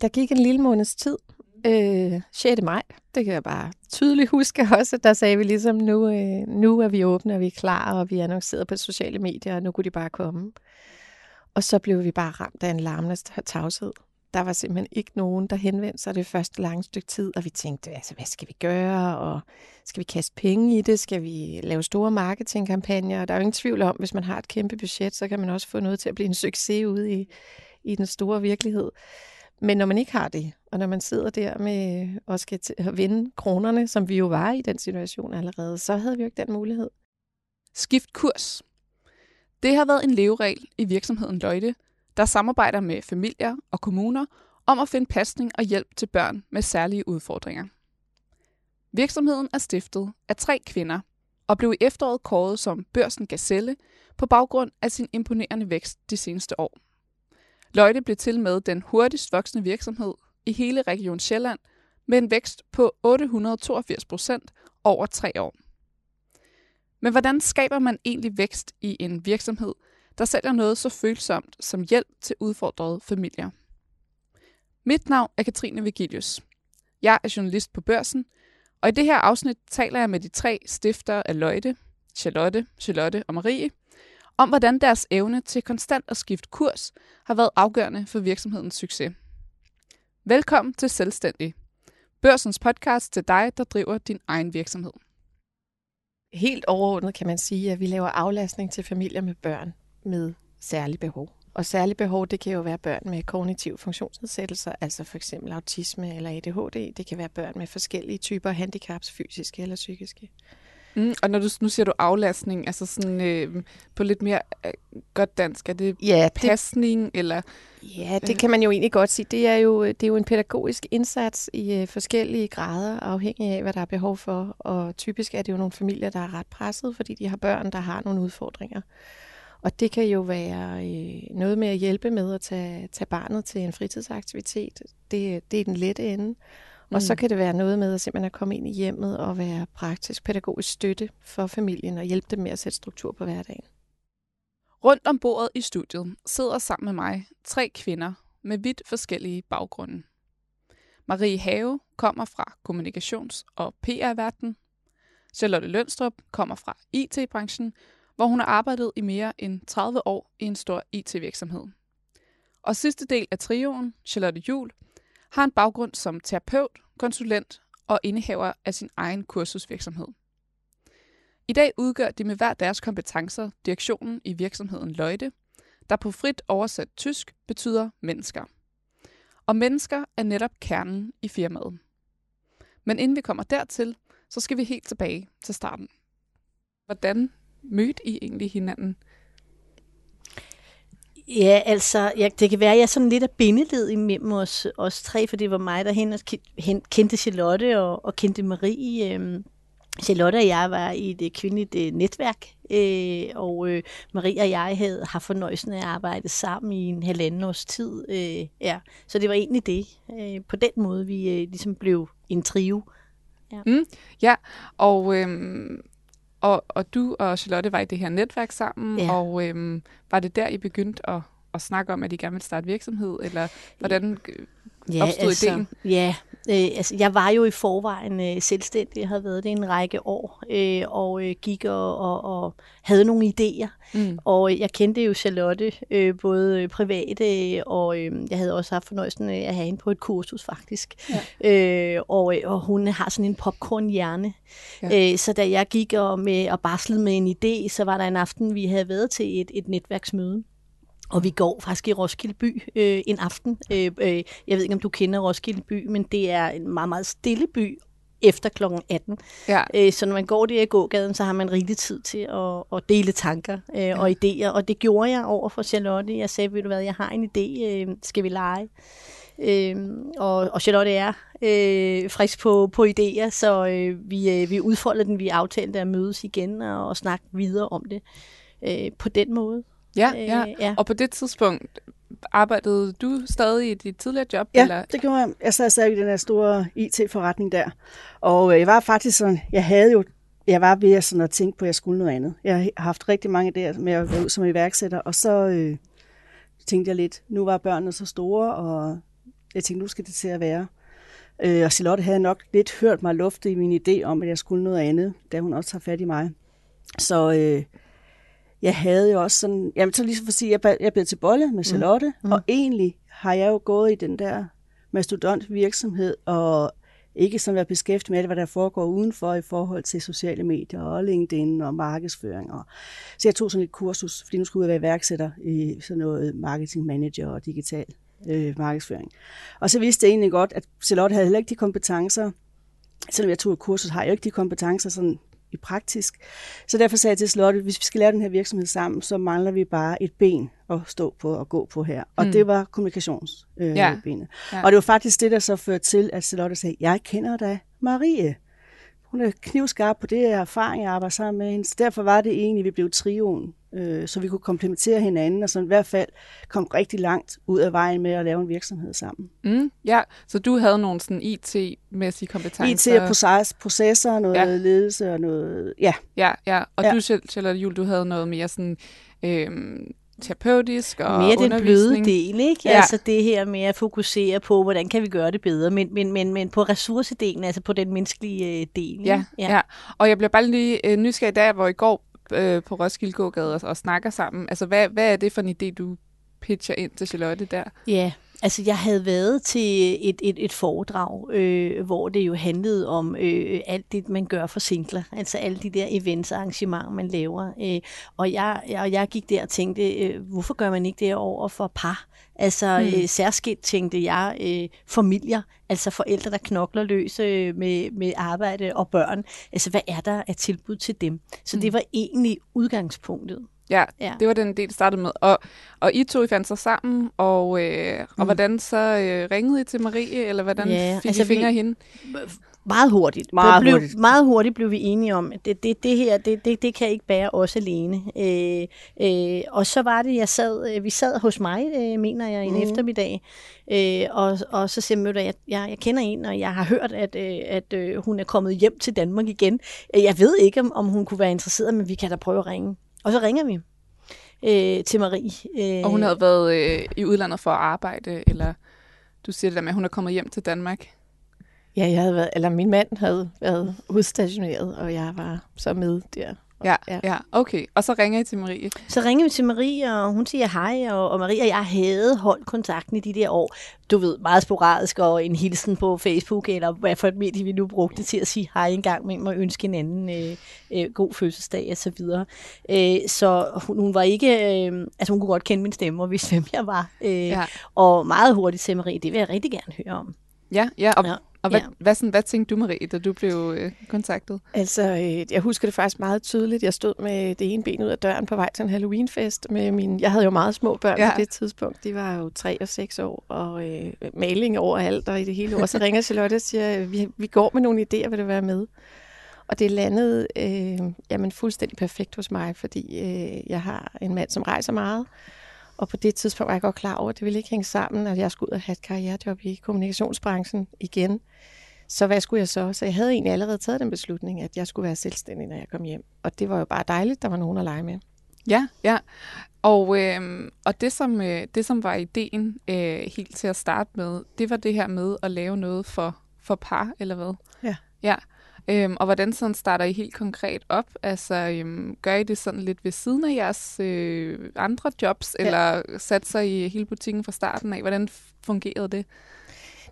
der gik en lille måneds tid. Øh, 6. maj, det kan jeg bare tydeligt huske også, der sagde vi ligesom, nu, øh, nu er vi åbne, og vi er klar, og vi er annonceret på sociale medier, og nu kunne de bare komme. Og så blev vi bare ramt af en larmende tavshed. Der var simpelthen ikke nogen, der henvendte sig det første lange stykke tid, og vi tænkte, altså, hvad skal vi gøre, og skal vi kaste penge i det, skal vi lave store marketingkampagner? Der er jo ingen tvivl om, hvis man har et kæmpe budget, så kan man også få noget til at blive en succes ude i, i den store virkelighed. Men når man ikke har det, og når man sidder der med og skal vinde kronerne, som vi jo var i den situation allerede, så havde vi jo ikke den mulighed. Skift kurs. Det har været en leveregel i virksomheden Løjte, der samarbejder med familier og kommuner om at finde pasning og hjælp til børn med særlige udfordringer. Virksomheden er stiftet af tre kvinder og blev i efteråret kåret som Børsen Gazelle på baggrund af sin imponerende vækst de seneste år. Løjte blev til med den hurtigst voksende virksomhed i hele Region Sjælland med en vækst på 882 procent over tre år. Men hvordan skaber man egentlig vækst i en virksomhed, der sælger noget så følsomt som hjælp til udfordrede familier? Mit navn er Katrine Vigilius. Jeg er journalist på Børsen, og i det her afsnit taler jeg med de tre stiftere af Løjte, Charlotte, Charlotte og Marie, om hvordan deres evne til konstant at skifte kurs har været afgørende for virksomhedens succes. Velkommen til Selvstændig. Børsens podcast til dig, der driver din egen virksomhed. Helt overordnet kan man sige, at vi laver aflastning til familier med børn med særlige behov. Og særlige behov, det kan jo være børn med kognitiv funktionsnedsættelser, altså for eksempel autisme eller ADHD. Det kan være børn med forskellige typer handicaps, fysiske eller psykiske. Mm, og når du nu siger du aflastning, altså sådan øh, på lidt mere øh, godt dansk, er det ja, pasning det, eller? Ja, det øh? kan man jo egentlig godt sige. Det er jo, det er jo en pædagogisk indsats i øh, forskellige grader, afhængig af, hvad der er behov for. Og typisk er det jo nogle familier, der er ret presset, fordi de har børn, der har nogle udfordringer. Og det kan jo være øh, noget med at hjælpe med at tage, tage barnet til en fritidsaktivitet. Det, det er den lette ende. Og så mm. kan det være noget med at simpelthen at komme ind i hjemmet og være praktisk pædagogisk støtte for familien og hjælpe dem med at sætte struktur på hverdagen. Rundt om bordet i studiet sidder sammen med mig tre kvinder med vidt forskellige baggrunde. Marie Have kommer fra kommunikations- og PR-verden. Charlotte Lønstrup kommer fra IT-branchen, hvor hun har arbejdet i mere end 30 år i en stor IT-virksomhed. Og sidste del af trioen, Charlotte Jul, har en baggrund som terapeut, konsulent og indehaver af sin egen kursusvirksomhed. I dag udgør de med hver deres kompetencer direktionen i virksomheden Løjte, der på frit oversat tysk betyder mennesker. Og mennesker er netop kernen i firmaet. Men inden vi kommer dertil, så skal vi helt tilbage til starten. Hvordan mødte I egentlig hinanden? Ja, altså, ja, det kan være, at jeg er sådan lidt af bindeled imellem os, os tre, for det var mig, der hen, hen, kendte Charlotte og, og kendte Marie. Øhm, Charlotte og jeg var i et øh, kvindeligt øh, netværk, øh, og øh, Marie og jeg havde haft fornøjelsen af at arbejde sammen i en halvanden års tid. Øh, ja. Så det var egentlig det. Øh, på den måde, vi øh, ligesom blev en trio. Ja, mm, ja. og øhm, og, og du og Charlotte var i det her netværk sammen, ja. og øhm, var det der, I begyndte at, at snakke om, at I gerne ville starte virksomhed, eller hvordan ja, opstod altså, ideen? Ja, Øh, altså, jeg var jo i forvejen øh, selvstændig, jeg havde været det en række år, øh, og øh, gik og, og, og havde nogle idéer. Mm. Og jeg kendte jo Charlotte, øh, både private, og øh, jeg havde også haft fornøjelsen af at have hende på et kursus faktisk. Ja. Øh, og, og hun har sådan en popcorn-hjerne. Ja. Øh, så da jeg gik og, med, og barslede med en idé, så var der en aften, vi havde været til et, et netværksmøde. Og vi går faktisk i Roskilde by øh, en aften. Øh, øh, jeg ved ikke, om du kender Roskilde by, men det er en meget, meget stille by efter kl. 18. Ja. Øh, så når man går der i gågaden, så har man rigtig tid til at, at dele tanker øh, ja. og idéer. Og det gjorde jeg over for Charlotte. Jeg sagde, ved du hvad, jeg har en idé. Øh, skal vi lege? Øh, og, og Charlotte er øh, frisk på, på idéer, så øh, vi, øh, vi udfoldede den. Vi aftalte at mødes igen og, og snakke videre om det øh, på den måde. Ja, øh, ja. ja. Og på det tidspunkt arbejdede du stadig i dit tidligere job? Ja, eller? det gjorde jeg. Jeg sad stadig i den her store IT-forretning der. Og øh, jeg var faktisk sådan, jeg havde jo, jeg var ved at, sådan at tænke på, at jeg skulle noget andet. Jeg har haft rigtig mange der med at være ud som iværksætter, og så øh, tænkte jeg lidt, nu var børnene så store, og jeg tænkte, nu skal det til at være. Øh, og Charlotte havde nok lidt hørt mig lufte i min idé om, at jeg skulle noget andet, da hun også har fat i mig. Så øh, jeg havde jo også sådan, jamen så ligesom for at sige, jeg, jeg blev til bolle med mm. Charlotte, mm. Mm. og egentlig har jeg jo gået i den der mastodont virksomhed, og ikke sådan være beskæftiget med, hvad der foregår udenfor i forhold til sociale medier og LinkedIn og markedsføring. Og så jeg tog sådan et kursus, fordi nu skulle jeg være iværksætter i sådan noget marketing manager og digital øh, markedsføring. Og så vidste jeg egentlig godt, at Charlotte havde heller ikke de kompetencer, selvom jeg tog et kursus, har jeg jo ikke de kompetencer sådan i praktisk. Så derfor sagde jeg til Slotte, hvis vi skal lave den her virksomhed sammen, så mangler vi bare et ben at stå på og gå på her. Og mm. det var kommunikationsbenet. Øh, ja. ja. Og det var faktisk det, der så førte til, at Charlotte sagde, jeg kender da Marie. Hun er knivskarp på det erfaring, jeg arbejder sammen med hende. Så derfor var det egentlig, at vi blev trioen, øh, så vi kunne komplementere hinanden, og så i hvert fald kom rigtig langt ud af vejen med at lave en virksomhed sammen. Mm, ja, så du havde nogle sådan IT-mæssige kompetencer? IT og proces, processer, noget ja. ledelse og noget, ja. Ja, ja. og ja. du, Charlotte Jul, du havde noget mere sådan... Øh, terapeutisk og Mere den bløde del, ikke? Ja. Altså det her med at fokusere på, hvordan kan vi gøre det bedre, men, men, men, men på ressourcedelen, altså på den menneskelige øh, del. Ja, ja. ja, og jeg bliver bare lige øh, nysgerrig der, hvor i går øh, på Roskilde Gågade og, og snakker sammen. Altså hvad, hvad er det for en idé, du pitcher ind til Charlotte der? Ja, Altså, jeg havde været til et, et, et foredrag, øh, hvor det jo handlede om øh, alt det, man gør for singler. Altså alle de der events arrangementer, man laver. Øh, og, jeg, og jeg gik der og tænkte, øh, hvorfor gør man ikke det over for par? Altså mm. øh, særskilt tænkte jeg øh, familier, altså forældre, der knokler løs øh, med, med arbejde og børn. Altså, hvad er der af tilbud til dem? Så mm. det var egentlig udgangspunktet. Ja, ja, det var den del, startede med. Og, og I to I fandt sig sammen, og, øh, og mm. hvordan så øh, ringede I til Marie, eller hvordan ja, fik altså I fingre vi, hende? Meget hurtigt. Meget blev, hurtigt. Meget hurtigt blev vi enige om, at det, det, det her, det, det, det kan ikke bære os alene. Øh, øh, og så var det, jeg sad, øh, vi sad hos mig, øh, mener jeg, en mm. eftermiddag, øh, og, og så siger jeg, at jeg, jeg kender en, og jeg har hørt, at, øh, at øh, hun er kommet hjem til Danmark igen. Jeg ved ikke, om, om hun kunne være interesseret, men vi kan da prøve at ringe. Og så ringer vi øh, til Marie. Øh, og hun havde været øh, i udlandet for at arbejde, eller du siger det der med, at hun er kommet hjem til Danmark? Ja, jeg havde været, eller min mand havde været udstationeret, og jeg var så med der. Ja, ja, ja, okay. Og så ringer I til Marie? Så ringer vi til Marie, og hun siger hej, og, og Marie og jeg havde holdt kontakten i de der år. Du ved, meget sporadisk, og en hilsen på Facebook, eller hvad for et medie vi nu brugte til at sige hej en gang med mig, og ønske en anden øh, øh, god fødselsdag, og så videre. Øh, så hun, hun var ikke, øh, altså hun kunne godt kende min stemme, og vidste, hvem jeg var. Øh, ja. Og meget hurtigt til Marie, det vil jeg rigtig gerne høre om. Ja, ja, og ja. Og hvad, ja. hvad, sådan, hvad tænkte du, Marie, da du blev øh, kontaktet? Altså, øh, jeg husker det faktisk meget tydeligt. Jeg stod med det ene ben ud af døren på vej til en Halloweenfest. Med min, jeg havde jo meget små børn ja. på det tidspunkt. De var jo tre og seks år, og øh, maling overalt og i det hele år. Så ringer Charlotte og siger, vi, vi går med nogle idéer, vil du være med? Og det landede øh, jamen, fuldstændig perfekt hos mig, fordi øh, jeg har en mand, som rejser meget. Og på det tidspunkt var jeg godt klar over, at det ville ikke hænge sammen, at jeg skulle ud og have et karrierejob i kommunikationsbranchen igen. Så hvad skulle jeg så? Så jeg havde egentlig allerede taget den beslutning, at jeg skulle være selvstændig, når jeg kom hjem. Og det var jo bare dejligt, der var nogen at lege med. Ja, ja. Og, øh, og det, som, øh, det, som var ideen øh, helt til at starte med, det var det her med at lave noget for, for par, eller hvad? Ja. Ja. Øhm, og hvordan sådan starter I helt konkret op? Altså, øhm, gør I det sådan lidt ved siden af jeres øh, andre jobs, ja. eller satser I hele butikken fra starten af? Hvordan fungerede det?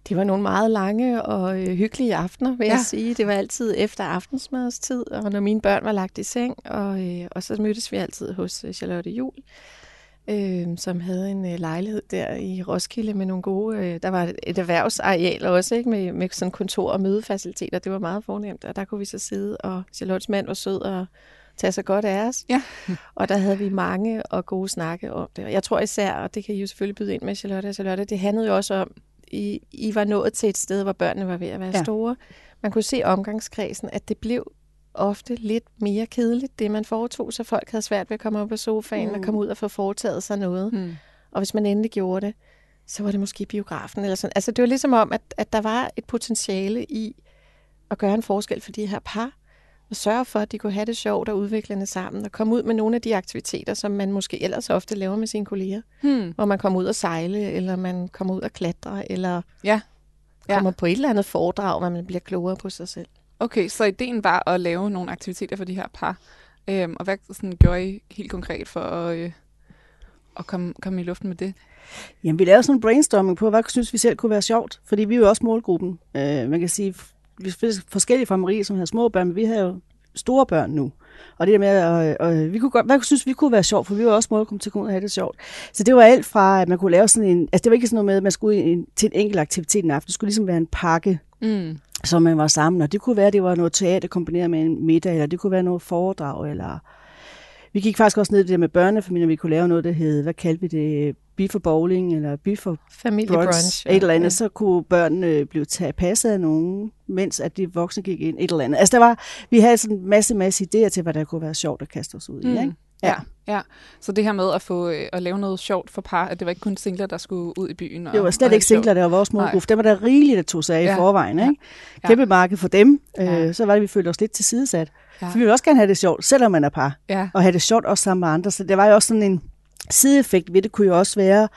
Det var nogle meget lange og øh, hyggelige aftener, vil ja. jeg sige. Det var altid efter aftensmadstid, og når mine børn var lagt i seng, og, øh, og så mødtes vi altid hos øh, Charlotte Jul øh, som havde en øh, lejlighed der i Roskilde med nogle gode... Øh, der var et erhvervsareal også, ikke? Med, med sådan kontor- og mødefaciliteter. Det var meget fornemt, og der kunne vi så sidde, og Charlottes mand var sød og tage sig godt af os. Ja. og der havde vi mange og gode snakke om det. Og jeg tror især, og det kan I jo selvfølgelig byde ind med, Charlotte og Charlotte, det handlede jo også om, I, I var nået til et sted, hvor børnene var ved at være ja. store. Man kunne se omgangskredsen, at det blev ofte lidt mere kedeligt, det man foretog, så folk havde svært ved at komme op på sofaen mm. og komme ud og få foretaget sig noget. Mm. Og hvis man endelig gjorde det, så var det måske biografen eller sådan. Altså det var ligesom om, at, at der var et potentiale i at gøre en forskel for de her par, og sørge for, at de kunne have det sjovt og udvikle det sammen, og komme ud med nogle af de aktiviteter, som man måske ellers ofte laver med sine kolleger. Hmm. Hvor man kommer ud og sejle, eller man kommer ud og klatre, eller Ja. Ja. kommer på et eller andet foredrag, hvor man bliver klogere på sig selv. Okay, så ideen var at lave nogle aktiviteter for de her par. Øhm, og hvad sådan, gjorde I helt konkret for at, øh, at komme, komme i luften med det? Jamen, vi lavede sådan en brainstorming på, hvad synes vi selv kunne være sjovt, fordi vi er jo også målgruppen. Øh, man kan sige, vi er forskellige fra Marie, som har små børn, men vi har jo store børn nu. Og det der med, at øh, vi kunne godt, hvad synes vi kunne være sjovt, for vi var også målgruppen til at have det sjovt. Så det var alt fra, at man kunne lave sådan en, altså det var ikke sådan noget med, at man skulle ud til en enkelt aktivitet en aften, det skulle ligesom være en pakke, Mm. som man var sammen, og det kunne være, at det var noget teater kombineret med en middag, eller det kunne være noget foredrag, eller vi gik faktisk også ned i det der med børnefamilier, vi kunne lave noget, der hed, hvad kaldte vi det, beef for bowling, eller beef for Familiebrunch. et eller andet, ja. så kunne børnene blive taget passet af nogen, mens at de voksne gik ind, et eller andet. Altså der var, vi havde sådan en masse, masse idéer til, hvad der kunne være sjovt at kaste os ud i, Mm. ikke? Ja. ja. Så det her med at få øh, at lave noget sjovt for par, at det var ikke kun singler, der skulle ud i byen. Og, Det var slet ikke singler, der var vores målgruppe. Dem var der rigeligt, der tog sig af Ja. i forvejen. Ikke? Ja. Kæmpe marked for dem. Ja. Øh, så var det, vi følte os lidt til sidesat. Ja. For vi vil også gerne have det sjovt, selvom man er par. Ja. Og have det sjovt også sammen med andre. Så det var jo også sådan en sideeffekt ved det, kunne jo også være,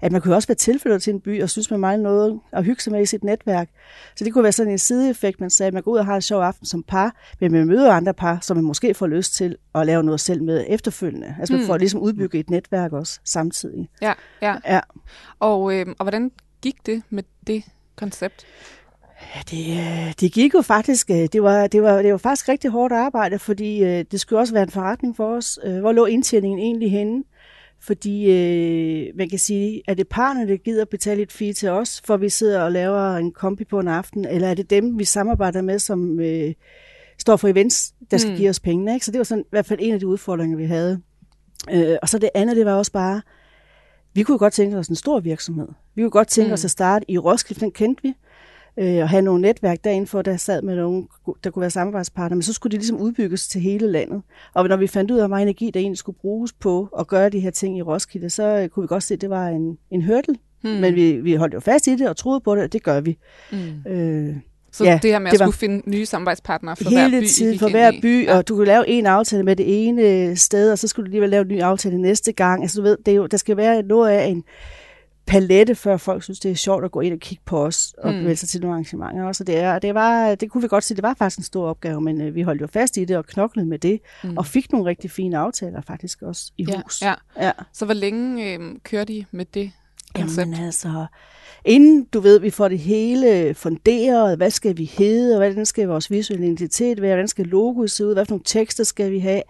at man kunne også være tilflyttet til en by, og synes man meget noget at hygge sig med i sit netværk. Så det kunne være sådan en sideeffekt, man sagde, at man går ud og har en sjov aften som par, men man møder andre par, som man måske får lyst til at lave noget selv med efterfølgende. Altså man Hmm. får ligesom udbygget et netværk også samtidig. Ja, ja. Ja. Og, øh, og hvordan gik det med det koncept? Det, øh, det gik jo faktisk, øh, det var, det, var, det var faktisk rigtig hårdt arbejde, fordi øh, det skulle også være en forretning for os. Hvor lå indtjeningen egentlig henne? Fordi øh, man kan sige, er det parerne, der gider betale et fee til os, for vi sidder og laver en kombi på en aften, eller er det dem, vi samarbejder med, som øh, står for events, der skal Mm. give os pengene? Ikke? Så det var sådan, i hvert fald en af de udfordringer, vi havde. Øh, og så det andet, det var også bare, vi kunne godt tænke os en stor virksomhed. Vi kunne godt tænke mm. os at starte i Roskilde, den kendte vi, øh, og have nogle netværk derinde for, der sad med nogen, der kunne være samarbejdspartnere, men så skulle det ligesom udbygges til hele landet. Og når vi fandt ud af, hvor energi, der egentlig skulle bruges på at gøre de her ting i Roskilde, så øh, kunne vi godt se, at det var en, en hurdle. Hmm. Mm. Men vi, vi holdt jo fast i det og troede på det, og det gør vi. Mm. Øh, Så Ja, det her med at skulle finde nye samarbejdspartnere for hver by, hele tiden for hver by, Ja. og du kunne lave en aftale med det ene sted, og så skulle du alligevel lave en ny aftale næste gang. Altså du ved, det er jo, der skal være noget af en palette, før folk synes, det er sjovt at gå ind og kigge på os og Mm. mm. sig til nogle arrangementer også. Og det, er, det, var, det kunne vi godt sige, det var faktisk en stor opgave, men øh, vi holdt jo fast i det og knoklede med det, mm. og fik nogle rigtig fine aftaler faktisk også i ja, hus. ja. ja. Så hvor længe øh, kørte I med det koncept? Jamen altså, inden du ved, vi får det hele funderet, hvad skal vi hedde, og hvordan skal vores visuelle identitet være, hvordan skal logoet se ud, hvad for nogle tekster skal vi have,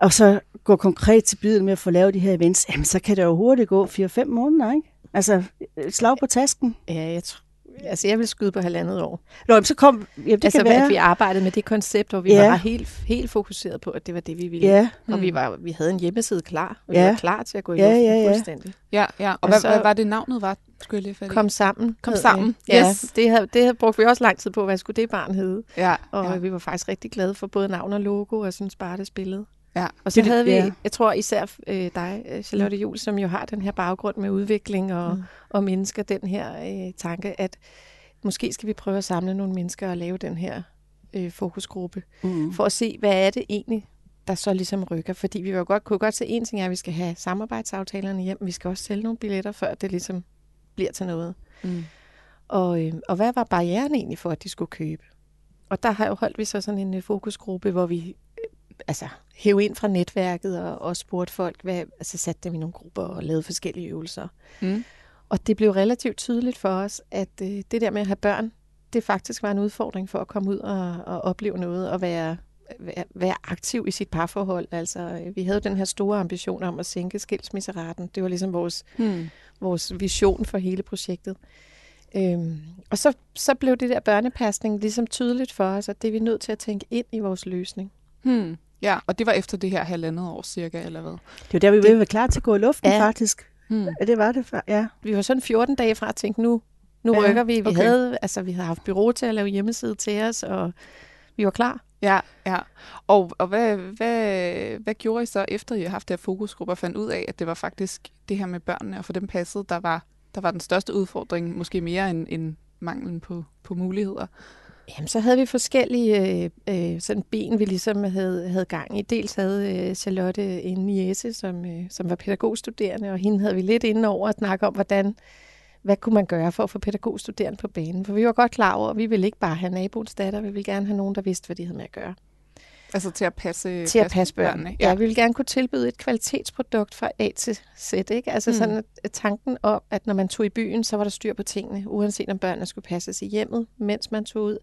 og så gå konkret til biden med at få lavet de her events, jamen så kan det jo hurtigt gå 4-5 måneder, ikke? Altså, et slag på tasken. Ja, jeg tror, altså jeg vil skyde på halvandet år. Nå, jamen, så kom, jamen, det altså, kan være. at vi arbejdede med det koncept, hvor vi Ja. var helt, helt fokuseret på, at det var det, vi ville. Ja, Og vi, var, vi havde en hjemmeside klar, og vi Ja. var klar til at gå i Ja, luften ja, ja. fuldstændig. Ja, ja. Og, Og hvad, så- hvad var det navnet var? Skulle jeg lige i? Kom sammen. Kom sammen. Ja, Yes. det, havde, det havde brugt vi også lang tid på, hvad skulle det barn hedde. Ja, Og ja. vi var faktisk rigtig glade for både navn og logo, og synes bare, det spillede. Ja. Og så Det- havde vi, ja. jeg tror især øh, dig, øh, Charlotte Jul, som jo har den her baggrund med udvikling og, Mm. og mennesker, den her øh, tanke, at måske skal vi prøve at samle nogle mennesker og lave den her øh, fokusgruppe, mm. for at se, hvad er det egentlig, der så ligesom rykker. Fordi vi var godt, kunne godt se, en ting er, at vi skal have samarbejdsaftalerne hjem, vi skal også sælge nogle billetter, før det ligesom bliver til noget. Mm. Og, øh, og hvad var barrieren egentlig for, at de skulle købe? Og der har jo holdt vi så sådan en øh, fokusgruppe, hvor vi altså, hæv ind fra netværket og, og spurgte folk, hvad, altså satte dem i nogle grupper og lavede forskellige øvelser. Mm. Og det blev relativt tydeligt for os, at øh, det der med at have børn, det faktisk var en udfordring for at komme ud og, og opleve noget og være, være, være aktiv i sit parforhold. Altså, øh, vi havde den her store ambition om at sænke skilsmisseraten. Det var ligesom vores Hmm. vores vision for hele projektet. Øhm, og så, så blev det der børnepasning ligesom tydeligt for os, at det er vi nødt til at tænke ind i vores løsning. Hmm. Ja, og det var efter det her halvandet år cirka, eller hvad? Det var der, vi ville være klar til at gå i luften, Ja. faktisk. Hmm. Ja, det var det, før. ja. Vi var sådan 14 dage fra at tænke, nu, nu Ja, rykker vi. Vi, okay. havde, altså, vi havde haft bureau til at lave hjemmeside til os, og vi var klar. Ja, ja. Og, og hvad, hvad, hvad gjorde I så, efter I har haft det her fokusgruppe og fandt ud af, at det var faktisk det her med børnene og for dem passet, der var, der var den største udfordring, måske mere end, end manglen på, på muligheder? Jamen, så havde vi forskellige øh, øh, sådan ben, vi ligesom havde, havde gang i. Dels havde øh, Charlotte en niese, som, øh, som var pædagogstuderende, og hende havde vi lidt inde over at snakke om, hvordan, hvad kunne man gøre for at få pædagogstuderende på banen. For vi var godt klar over, at vi ville ikke bare have naboens datter, vi ville gerne have nogen, der vidste, hvad de havde med at gøre. Altså til at passe, til at passe børnene. Ja. ja, vi vil gerne kunne tilbyde et kvalitetsprodukt fra A til Z. Ikke? Altså mm. sådan at tanken om, at når man tog i byen, så var der styr på tingene, uanset om børnene skulle passes i hjemmet, mens man tog ud,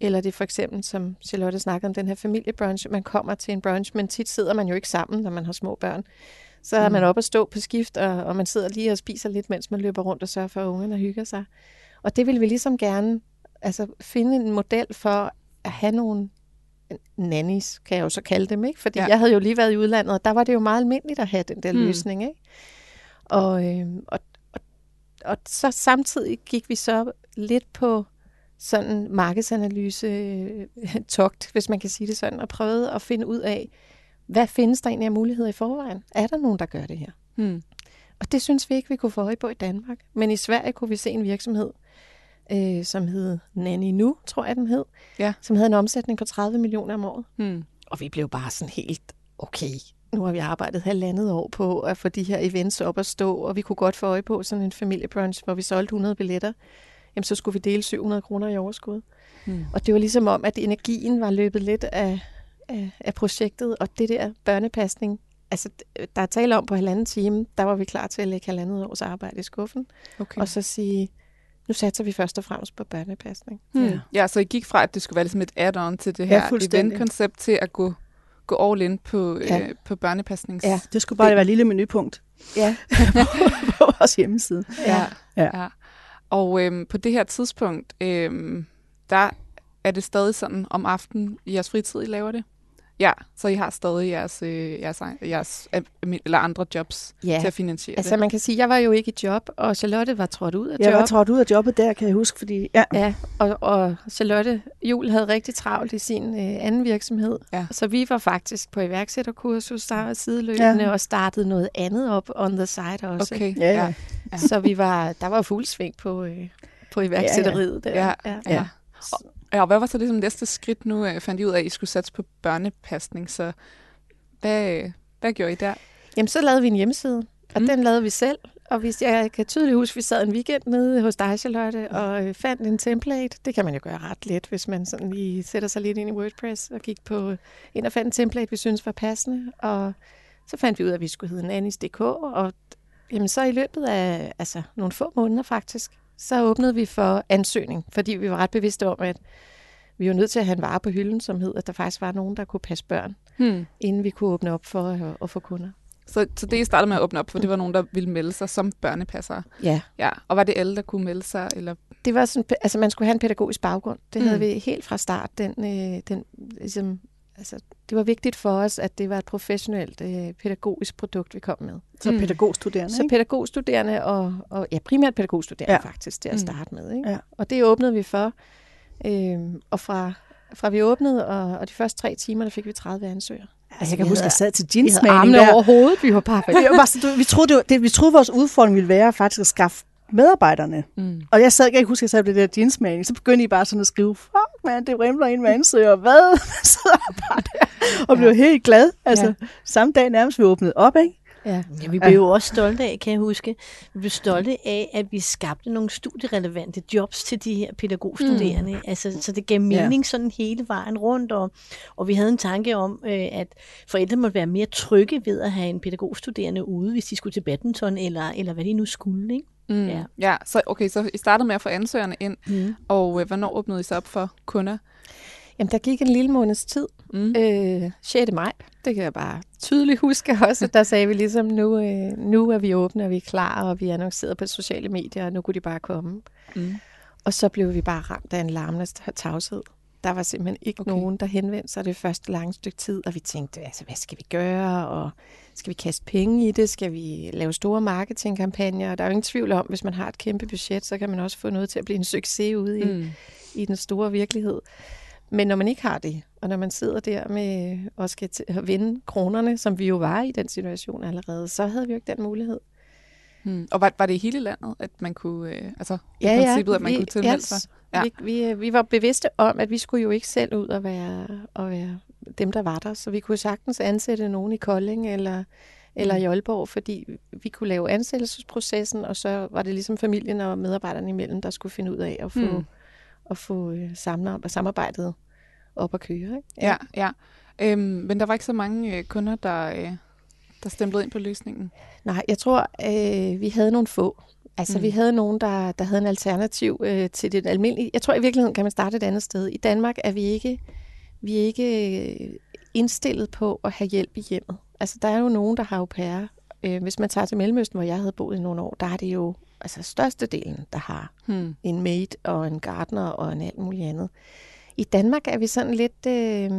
eller det for eksempel, som Charlotte snakkede om, den her familiebrunch. Man kommer til en brunch, men tit sidder man jo ikke sammen, når man har små børn. Så er mm. man oppe og stå på skift, og, og man sidder lige og spiser lidt, mens man løber rundt og sørger for, at ungerne hygger sig. Og det vil vi ligesom gerne altså, finde en model for at have nogle nannies, kan jeg jo så kalde dem, ikke? Fordi ja. jeg havde jo lige været i udlandet, og der var det jo meget almindeligt at have den der hmm. løsning, ikke? Og, øh, og, og, og så samtidig gik vi så lidt på sådan markedsanalyse øh, togt, hvis man kan sige det sådan, og prøvede at finde ud af, hvad findes der egentlig af muligheder i forvejen? Er der nogen, der gør det her? Hmm. Og det synes vi ikke, vi kunne få øje på i Danmark. Men i Sverige kunne vi se en virksomhed, øh, som hed Nanny Nu, tror jeg den hed, ja. som havde en omsætning på 30 millioner om året. Hmm. Og vi blev bare sådan helt, okay, nu har vi arbejdet halvandet år på at få de her events op at stå, og vi kunne godt få øje på sådan en familiebrunch, hvor vi solgte 100 billetter. Jamen, så skulle vi dele 700 kroner i overskud. Hmm. Og det var ligesom om, at energien var løbet lidt af, af, af projektet, og det der børnepasning, altså der er tale om på halvanden time, der var vi klar til at lægge halvandet års arbejde i skuffen, okay. og så sige, nu satser vi først og fremmest på børnepasning. Hmm. Ja. ja, så I gik fra, at det skulle være ligesom et add-on til det her ja, eventkoncept, til at gå, gå all in på, ja. øh, på børnepasning. Ja, det skulle bare være et lille menupunkt ja. på, på vores hjemmeside. Ja, ja. ja. Og øhm, på det her tidspunkt, øhm, der er det stadig sådan om aftenen i jeres fritid, I laver det? Ja, så I har stadig jeres, øh, jeres, jeres eller andre jobs ja. til at finansiere altså det. man kan sige, jeg var jo ikke i job, og Charlotte var trådt ud af job. Jeg var trådt ud af jobbet der, kan jeg huske, fordi... Ja, ja og, og Charlotte Jul havde rigtig travlt i sin øh, anden virksomhed, ja. så vi var faktisk på iværksætterkursus der sideløbende ja. og startede noget andet op on the side også. Okay, ja, ja. ja. Så vi var, der var fuld sving på, øh, på iværksætteriet ja, ja. der. Ja, ja. ja. Og, Ja, og hvad var så ligesom næste skridt nu? Jeg fandt I ud af, at I skulle satse på børnepasning, så hvad, hvad gjorde I der? Jamen, så lavede vi en hjemmeside, og mm. den lavede vi selv. Og hvis jeg kan tydeligt huske, at vi sad en weekend nede hos dig, Charlotte, og øh, fandt en template. Det kan man jo gøre ret let, hvis man sådan lige sætter sig lidt ind i WordPress og gik på ind og fandt en template, vi synes var passende. Og så fandt vi ud af, at vi skulle hedde Nanis.dk, og jamen, så i løbet af altså, nogle få måneder faktisk, så åbnede vi for ansøgning, fordi vi var ret bevidste om, at vi var nødt til at have en vare på hylden, som hed, at der faktisk var nogen, der kunne passe børn, hmm. inden vi kunne åbne op for at, at få kunder. Så, så det, I startede med at åbne op for, det var nogen, der ville melde sig som børnepassere? Ja. ja. Og var det alle, der kunne melde sig? Eller? Det var sådan, altså man skulle have en pædagogisk baggrund. Det hmm. havde vi helt fra start, den, øh, den ligesom, altså, det var vigtigt for os, at det var et professionelt øh, pædagogisk produkt, vi kom med. Så mm. pædagogstuderende, Så pædagogstuderende, og, og ja, primært pædagogstuderende ja. faktisk, til at mm. starte med. Ikke? Ja. Og det åbnede vi for. Øh, og fra, fra vi åbnede, og, og de første tre timer, der fik vi 30 ansøgere. Altså, jeg kan huske, at jeg sad til jeansmagning der. over hovedet, vi var bare vi, var bare, vi, troede, det, var, det, vi troede, vores udfordring ville være faktisk at skaffe medarbejderne. Mm. Og jeg sad, jeg kan ikke huske, at jeg sad på det der jeansmagning, så begyndte I bare sådan at skrive, fuck man, det rimler ind med ansøger, hvad? Så sidder bare der og blev ja. helt glad. Altså, ja. samme dag nærmest vi åbnede op, ikke? Ja. ja, vi blev jo også stolte af, kan jeg huske, vi blev stolte af, at vi skabte nogle studierelevante jobs til de her pædagogstuderende. Mm. Altså, så det gav mening ja. sådan hele vejen rundt, og, og vi havde en tanke om, øh, at forældre måtte være mere trygge ved at have en pædagogstuderende ude, hvis de skulle til badminton, eller, eller hvad de nu skulle, ikke? Mm. Ja. ja, så okay, så I startede med at få ansøgerne ind, mm. og øh, hvornår åbnede I så op for kunder? Jamen, der gik en lille måneds tid. Mm. Øh, 6. maj, det kan jeg bare tydeligt huske også. Der sagde vi ligesom, nu, øh, nu er vi åbne, og vi er klar, og vi er annonceret på sociale medier, og nu kunne de bare komme. Mm. Og så blev vi bare ramt af en larmende tavshed. Der var simpelthen ikke okay. nogen, der henvendte sig det første lange stykke tid, og vi tænkte, altså, hvad skal vi gøre, og skal vi kaste penge i det, skal vi lave store marketingkampagner, der er jo ingen tvivl om, hvis man har et kæmpe budget, så kan man også få noget til at blive en succes ude i, mm. i den store virkelighed. Men når man ikke har det, og når man sidder der med og skal at vinde kronerne, som vi jo var i den situation allerede, så havde vi jo ikke den mulighed. Hmm. Og var, var det i hele landet, at man kunne, øh, altså ja, i princippet, ja, at man vi, kunne tilmelde sig? Ja. Vi, vi, vi var bevidste om, at vi skulle jo ikke selv ud og være, og være dem, der var der. Så vi kunne sagtens ansætte nogen i Kolding eller, eller i Aalborg, fordi vi kunne lave ansættelsesprocessen, og så var det ligesom familien og medarbejderne imellem, der skulle finde ud af at få, hmm. at få øh, samarbejdet op at køre. Ikke? Ja, ja. ja. Øhm, men der var ikke så mange øh, kunder, der, øh, der stemplede ind på løsningen? Nej, jeg tror, øh, vi havde nogle få. Altså, mm. vi havde nogen, der, der havde en alternativ øh, til det almindelige. Jeg tror, i virkeligheden kan man starte et andet sted. I Danmark er vi ikke, vi er ikke øh, indstillet på at have hjælp i hjemmet. Altså, der er jo nogen, der har au pair. Øh, hvis man tager til Mellemøsten, hvor jeg havde boet i nogle år, der er det jo altså størstedelen, der har hmm. en maid og en gardener og en alt muligt andet. I Danmark er vi sådan lidt... Øh,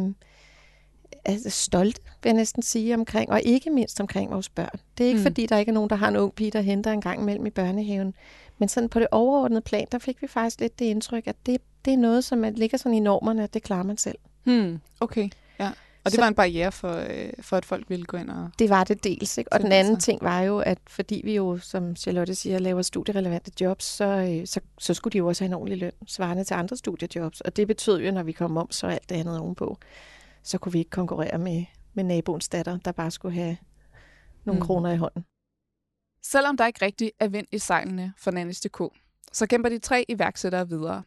altså, stolte, vil jeg næsten sige, omkring, og ikke mindst omkring vores børn. Det er ikke, mm. fordi der ikke er nogen, der har en ung pige, der henter en gang imellem i børnehaven. Men sådan på det overordnede plan, der fik vi faktisk lidt det indtryk, at det, det er noget, som ligger sådan i normerne, at det klarer man selv. Hmm. Okay, ja. Og det så, var en barriere for, øh, for, at folk ville gå ind og... Det var det dels, ikke? Og den anden sig. ting var jo, at fordi vi jo, som Charlotte siger, laver studierelevante jobs, så, øh, så, så skulle de jo også have en ordentlig løn, svarende til andre studiejobs. Og det betød jo, når vi kom om, så alt det andet ovenpå så kunne vi ikke konkurrere med, med naboens datter, der bare skulle have nogle mm. kroner i hånden. Selvom der ikke rigtig er vind i sejlene for Nannies.dk, så kæmper de tre iværksættere videre.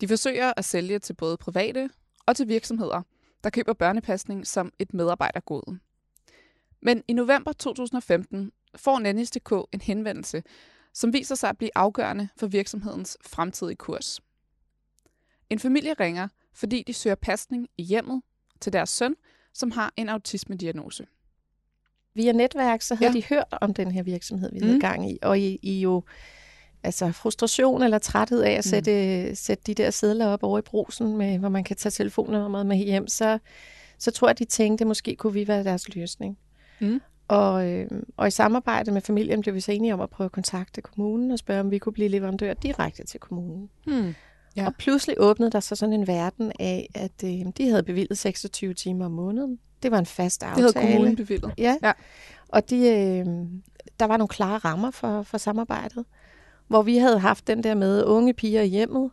De forsøger at sælge til både private og til virksomheder, der køber børnepasning som et medarbejdergode. Men i november 2015 får Nannies.dk en henvendelse, som viser sig at blive afgørende for virksomhedens fremtidige kurs. En familie ringer fordi de søger pasning i hjemmet til deres søn, som har en autismediagnose. Via netværk, så havde ja. de hørt om den her virksomhed, vi mm. havde gang i, og I, I jo altså frustration eller træthed af at mm. sætte, sætte de der sædler op over i brusen, med, hvor man kan tage telefonnummeret med hjem, så, så tror jeg, de tænkte, at måske kunne vi være deres løsning. Mm. Og, øh, og i samarbejde med familien blev vi så enige om at prøve at kontakte kommunen og spørge, om vi kunne blive leverandør direkte til kommunen. Mm. Ja. Og pludselig åbnede der så sådan en verden af, at øh, de havde bevilget 26 timer om måneden. Det var en fast aftale. Det havde kommunen bevilget. Ja. ja. Og de, øh, der var nogle klare rammer for, for samarbejdet, hvor vi havde haft den der med unge piger i hjemmet,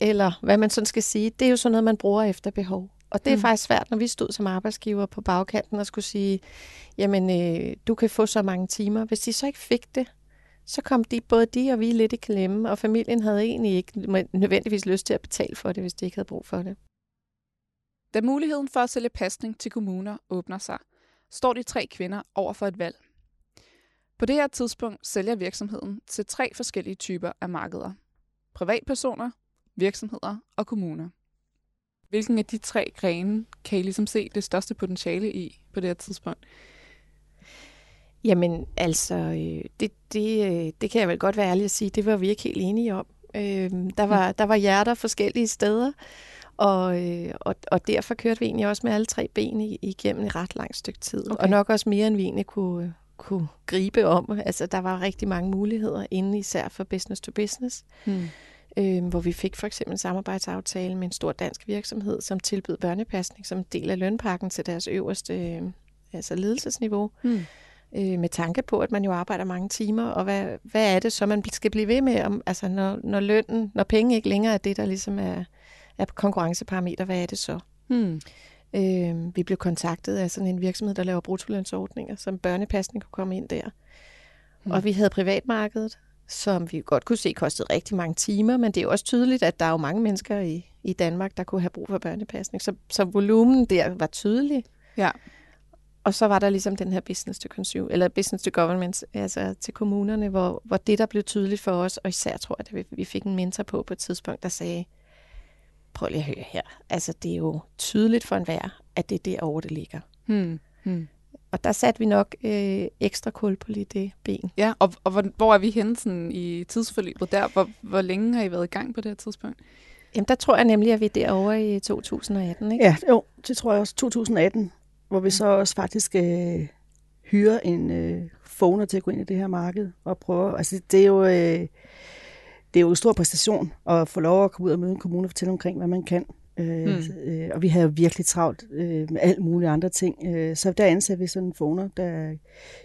eller hvad man sådan skal sige, det er jo sådan noget, man bruger efter behov. Og det er mm. faktisk svært, når vi stod som arbejdsgiver på bagkanten og skulle sige, jamen, øh, du kan få så mange timer. Hvis de så ikke fik det, så kom de, både de og vi lidt i klemme, og familien havde egentlig ikke nødvendigvis lyst til at betale for det, hvis de ikke havde brug for det. Da muligheden for at sælge pasning til kommuner åbner sig, står de tre kvinder over for et valg. På det her tidspunkt sælger virksomheden til tre forskellige typer af markeder. Privatpersoner, virksomheder og kommuner. Hvilken af de tre grene kan I ligesom se det største potentiale i på det her tidspunkt? Jamen, altså, øh, det, det, øh, det kan jeg vel godt være ærlig at sige, det var vi ikke helt enige om. Øh, der, var, der var hjerter forskellige steder, og, øh, og, og derfor kørte vi egentlig også med alle tre ben igennem et ret langt stykke tid. Okay. Og nok også mere, end vi egentlig kunne, kunne gribe om. Altså, der var rigtig mange muligheder inde, især for business to business. Hmm. Øh, hvor vi fik for eksempel en samarbejdsaftale med en stor dansk virksomhed, som tilbød børnepasning som del af lønpakken til deres øverste øh, altså ledelsesniveau. Hmm øh, med tanke på, at man jo arbejder mange timer, og hvad, hvad er det så, man skal blive ved med, om, altså når, når lønnen, når penge ikke længere er det, der ligesom er, er konkurrenceparameter, hvad er det så? Hmm. Øh, vi blev kontaktet af sådan en virksomhed, der laver brutolønsordninger, som børnepasning kunne komme ind der. Hmm. Og vi havde privatmarkedet, som vi godt kunne se kostede rigtig mange timer, men det er jo også tydeligt, at der er jo mange mennesker i, i Danmark, der kunne have brug for børnepasning. Så, så volumen der var tydelig. Ja. Og så var der ligesom den her business to consumer, eller business to government, altså til kommunerne, hvor, hvor det, der blev tydeligt for os, og især tror jeg, at vi fik en mentor på på et tidspunkt, der sagde, prøv lige at høre her, altså det er jo tydeligt for enhver, at det er derovre, det ligger. Hmm. Hmm. Og der satte vi nok øh, ekstra kul på lige det ben. Ja, og, og hvor, hvor er vi henne sådan, i tidsforløbet der? Hvor, hvor længe har I været i gang på det her tidspunkt? Jamen, der tror jeg nemlig, at vi er derovre i 2018, ikke? Ja, jo, det tror jeg også. 2018 hvor vi så også faktisk øh, hyrer en øh, phoner til at gå ind i det her marked og prøve. Altså, det er jo... Øh, det er jo en stor præstation at få lov at komme ud og møde en kommune og fortælle omkring, hvad man kan. Øh, mm. øh, og vi havde jo virkelig travlt øh, med alt mulige andre ting. Øh, så der ansatte vi sådan en phoner, der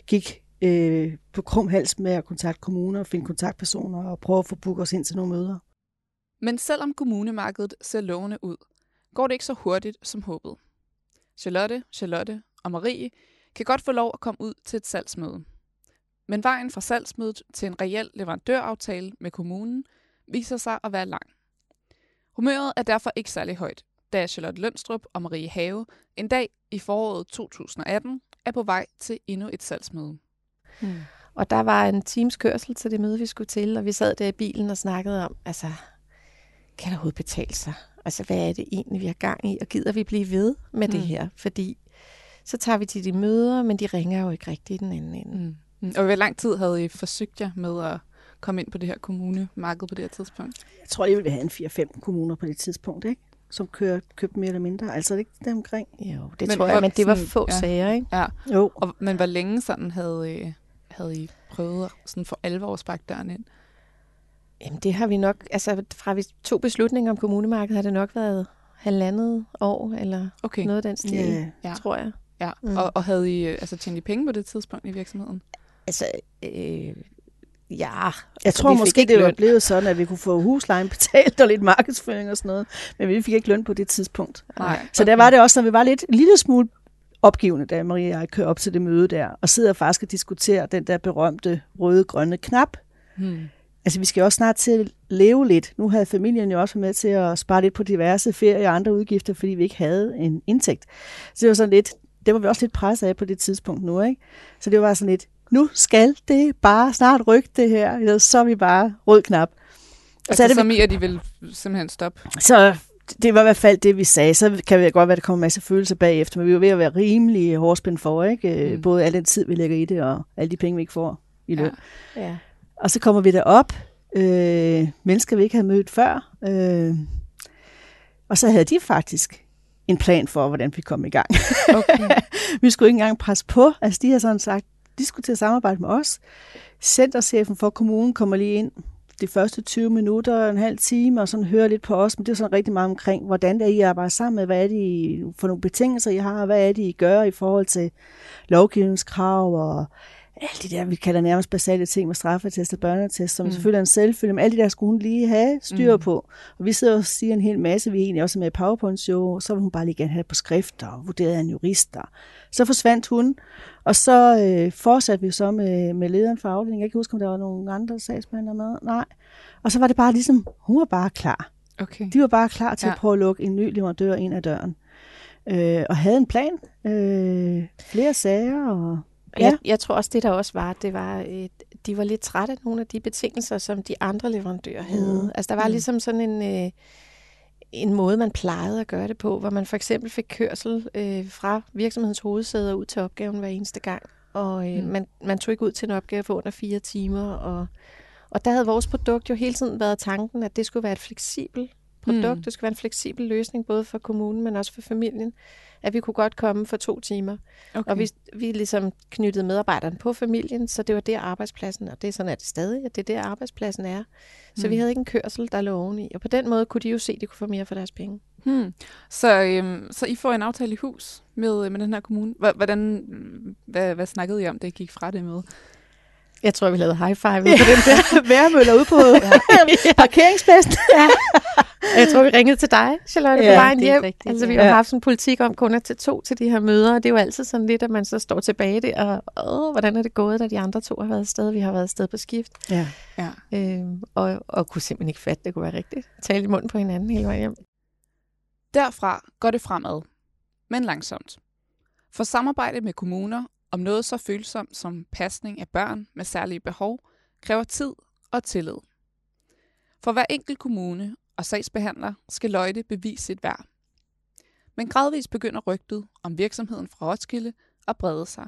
gik øh, på krum hals med at kontakte kommuner, finde kontaktpersoner og prøve at få booket os ind til nogle møder. Men selvom kommunemarkedet ser lovende ud, går det ikke så hurtigt som håbet. Charlotte, Charlotte og Marie kan godt få lov at komme ud til et salgsmøde. Men vejen fra salgsmødet til en reel leverandøraftale med kommunen viser sig at være lang. Humøret er derfor ikke særlig højt, da Charlotte Lønstrup og Marie Have en dag i foråret 2018 er på vej til endnu et salgsmøde. Hmm. Og der var en times kørsel til det møde, vi skulle til, og vi sad der i bilen og snakkede om, altså, kan det overhovedet betale sig? Altså, hvad er det egentlig, vi har gang i, og gider vi blive ved med mm. det her? Fordi så tager vi til de møder, men de ringer jo ikke rigtigt i den anden ende. Mm. Mm. Og hvor lang tid havde I forsøgt jer med at komme ind på det her kommunemarked på det her tidspunkt? Jeg tror, I ville have en 4-5 kommuner på det tidspunkt, ikke? som kører, købt mere eller mindre. Altså er det ikke det omkring? Jo, det men, tror jeg, men det var få ja. sager, ikke? Ja. Jo. Og, men hvor længe sådan havde, øh, havde I prøvet sådan for alvor at sparke døren ind? Jamen det har vi nok, altså fra vi tog beslutninger om kommunemarkedet, har det nok været halvandet år, eller okay. noget af den stil, yeah. ja. tror jeg. Ja, mm. og, og havde I altså tjent I penge på det tidspunkt i virksomheden? Altså, øh, Ja. Jeg tror måske, det var blevet sådan, at vi kunne få huslejen betalt og lidt markedsføring og sådan noget, men vi fik ikke løn på det tidspunkt. Nej, okay. Så der var det også, når vi var lidt en lille smule opgivende, da Maria og jeg kører op til det møde der, og sidder faktisk og diskuterer den der berømte røde-grønne knap. Hmm. Altså, vi skal jo også snart til at leve lidt. Nu havde familien jo også været med til at spare lidt på diverse ferie og andre udgifter, fordi vi ikke havde en indtægt. Så det var sådan lidt, det var vi også lidt presset af på det tidspunkt nu, ikke? Så det var sådan lidt, nu skal det bare snart rykke det her, ellers så er vi bare rød knap. Og altså, så er det, som i, at de vil simpelthen stoppe? Så det var i hvert fald det, vi sagde. Så kan det godt være, at der kommer en masse følelser bagefter, men vi var ved at være rimelig hårdspændt for, ikke? Mm. Både al den tid, vi lægger i det, og alle de penge, vi ikke får i løn. Ja. Ja. Og så kommer vi derop. Øh, mennesker, vi ikke havde mødt før. Øh, og så havde de faktisk en plan for, hvordan vi kom i gang. Okay. vi skulle ikke engang presse på. Altså, de har sådan sagt, de skulle til at samarbejde med os. Centerchefen for kommunen kommer lige ind de første 20 minutter, en halv time, og sådan hører lidt på os, men det er sådan rigtig meget omkring, hvordan det er, I arbejder sammen med, hvad er det for nogle betingelser, I har, hvad er det, I gør i forhold til lovgivningskrav og alle de der, vi kalder nærmest basale ting med straffetest og børnetest, som mm. selvfølgelig er en selvfølge, men alle de der skulle hun lige have styr mm. på. Og vi sidder og siger en hel masse, vi egentlig også med i PowerPoint-show, så vil hun bare lige gerne have på skrift og vurderet af en jurist. Og så forsvandt hun, og så øh, fortsatte vi så med, med lederen for afdelingen. Jeg kan huske, om der var nogle andre sagsbehandlere med. Nej. Og så var det bare ligesom, hun var bare klar. Okay. De var bare klar til ja. at prøve at lukke en ny leverandør ind ad døren. Øh, og havde en plan. Øh, flere sager og Ja. Jeg, jeg tror også, det der også var, det var, et, de var lidt trætte af nogle af de betingelser, som de andre leverandører havde. Mm. Altså der var mm. ligesom sådan en, øh, en måde, man plejede at gøre det på, hvor man for eksempel fik kørsel øh, fra virksomhedens hovedsæde ud til opgaven hver eneste gang. Og øh, mm. man, man tog ikke ud til en opgave for under fire timer. Og, og der havde vores produkt jo hele tiden været tanken, at det skulle være et fleksibelt produkt. Mm. Det skulle være en fleksibel løsning, både for kommunen, men også for familien at vi kunne godt komme for to timer. Okay. Og vi, vi ligesom knyttede medarbejderne på familien, så det var der arbejdspladsen, og det er sådan, at det stadig, at det er der arbejdspladsen er. Så mm. vi havde ikke en kørsel, der lå oveni. Og på den måde kunne de jo se, at de kunne få mere for deres penge. Hmm. Så, øhm, så I får en aftale i hus med, med den her kommune. Hvordan, hvad, hvad snakkede I om, I gik fra det med? Jeg tror, vi lavede high five på den der værmøller ude på ja. parkeringspladsen. ja. Jeg tror, vi ringede til dig, Charlotte, ja, på vejen hjem. Rigtigt, altså, vi har ja. haft sådan en politik om kun at tage to til de her møder, og det er jo altid sådan lidt, at man så står tilbage der, og Åh, hvordan er det gået, da de andre to har været afsted? Vi har været afsted på skift. Ja. ja. Øhm, og, og kunne simpelthen ikke fatte, det kunne være rigtigt. Tale i munden på hinanden hele vejen hjem. Derfra går det fremad, men langsomt. For samarbejde med kommuner om noget så følsomt som pasning af børn med særlige behov kræver tid og tillid. For hver enkelt kommune og sagsbehandler skal Løjte bevise sit værd. Men gradvist begynder rygtet om virksomheden fra Roskilde at brede sig.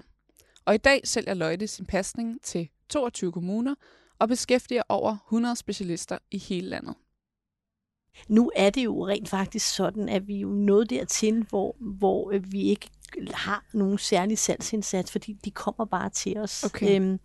Og i dag sælger Løjte sin pasning til 22 kommuner og beskæftiger over 100 specialister i hele landet. Nu er det jo rent faktisk sådan, at vi er nået dertil, hvor, hvor øh, vi ikke har nogen særlig salgsindsats, fordi de kommer bare til os. Okay. Øhm,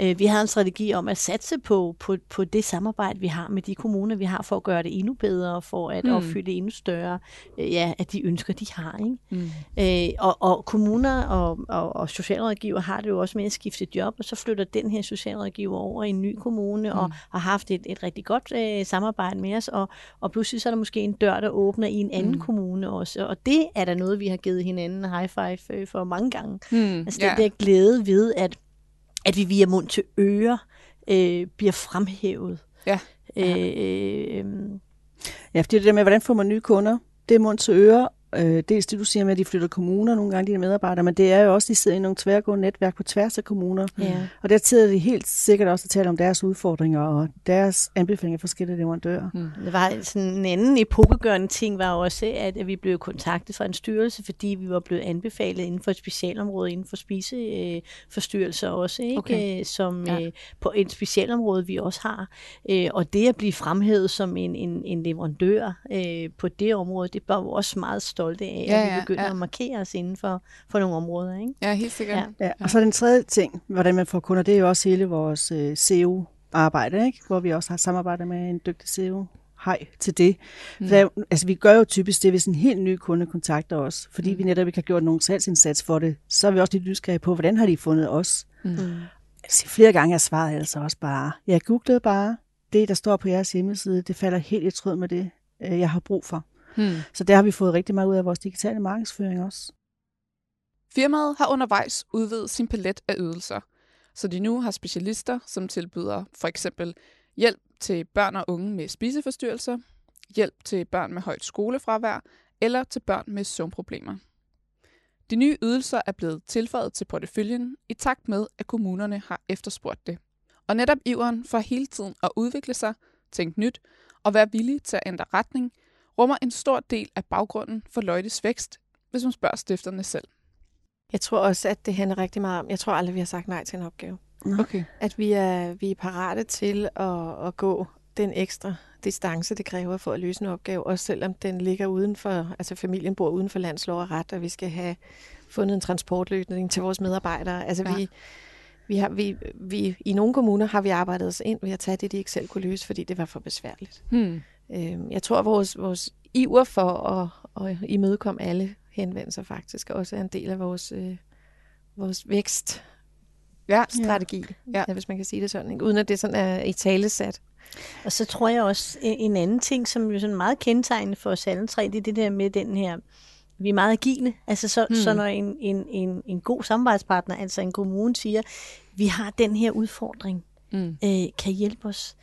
Øh, vi har en strategi om at satse på, på, på det samarbejde, vi har med de kommuner, vi har, for at gøre det endnu bedre, for at mm. opfylde endnu større øh, ja, af de ønsker, de har. Ikke? Mm. Øh, og, og kommuner og, og, og socialrådgiver har det jo også med at skifte job, og så flytter den her socialrådgiver over i en ny kommune, mm. og har haft et, et rigtig godt øh, samarbejde med os, og, og pludselig så er der måske en dør, der åbner i en anden mm. kommune også, og det er der noget, vi har givet hinanden high five øh, for mange gange. Mm. Altså den yeah. der glæde ved, at at vi via mund til øre øh, bliver fremhævet. Ja. Øh, øh, ja, fordi det der med, hvordan får man nye kunder, det er mund til øre, Øh, dels det, du siger med, at de flytter kommuner nogle gange, de medarbejdere, men det er jo også, de sidder i nogle tværgående netværk på tværs af kommuner. Ja. Og der sidder de helt sikkert også at tale om deres udfordringer og deres anbefalinger af forskellige leverandører. Mm. Det var sådan en anden epokegørende ting, var også, at vi blev kontaktet fra en styrelse, fordi vi var blevet anbefalet inden for et specialområde, inden for spiseforstyrrelser øh, også, ikke? Okay. Øh, som ja. øh, på et specialområde, vi også har. Øh, og det at blive fremhævet som en, en, en leverandør øh, på det område, det var også meget stort stolte af, ja, at vi begynder ja. at markere os inden for, for nogle områder. Ikke? Ja, helt sikkert. Ja. Ja. Og så den tredje ting, hvordan man får kunder, det er jo også hele vores øh, SEO-arbejde, ikke? hvor vi også har samarbejdet med en dygtig SEO hej til det. Mm. Der, altså, vi gør jo typisk det, hvis en helt ny kunde kontakter os, fordi mm. vi netop ikke har gjort nogen salgsindsats for det, så er vi også lidt nysgerrige på, hvordan har de fundet os? Mm. Altså, flere gange er svaret altså også bare, jeg googlede bare, det der står på jeres hjemmeside, det falder helt i tråd med det, øh, jeg har brug for. Hmm. Så der har vi fået rigtig meget ud af vores digitale markedsføring også. Firmaet har undervejs udvidet sin palet af ydelser, så de nu har specialister, som tilbyder for eksempel hjælp til børn og unge med spiseforstyrrelser, hjælp til børn med højt skolefravær eller til børn med søvnproblemer. De nye ydelser er blevet tilføjet til porteføljen i takt med, at kommunerne har efterspurgt det. Og netop iveren for hele tiden at udvikle sig, tænke nyt og være villig til at ændre retning – rummer en stor del af baggrunden for Løjtes vækst, hvis man spørger stifterne selv. Jeg tror også, at det handler rigtig meget om, jeg tror aldrig, vi har sagt nej til en opgave. Okay. At vi er, vi er parate til at, at gå den ekstra distance, det kræver for at løse en opgave, også selvom den ligger uden for, altså familien bor uden for landslov og ret, og vi skal have fundet en transportløsning til vores medarbejdere. Altså ja. vi, vi har, vi, vi, I nogle kommuner har vi arbejdet os ind ved at tage det, de ikke selv kunne løse, fordi det var for besværligt. Hmm. Øh, jeg tror, at vores, vores iver for at, at imødekomme alle henvendelser faktisk også er en del af vores, øh, vores vækst ja, strategi, ja. Ja, hvis man kan sige det sådan, ikke? uden at det sådan er i talesat. Og så tror jeg også, en anden ting, som jo sådan meget kendetegnende for os alle tre, det er det der med den her, vi er meget agile. Altså så, hmm. så når en, en, en, en god samarbejdspartner, altså en kommune siger, vi har den her udfordring, mm. øh, kan hjælpe os.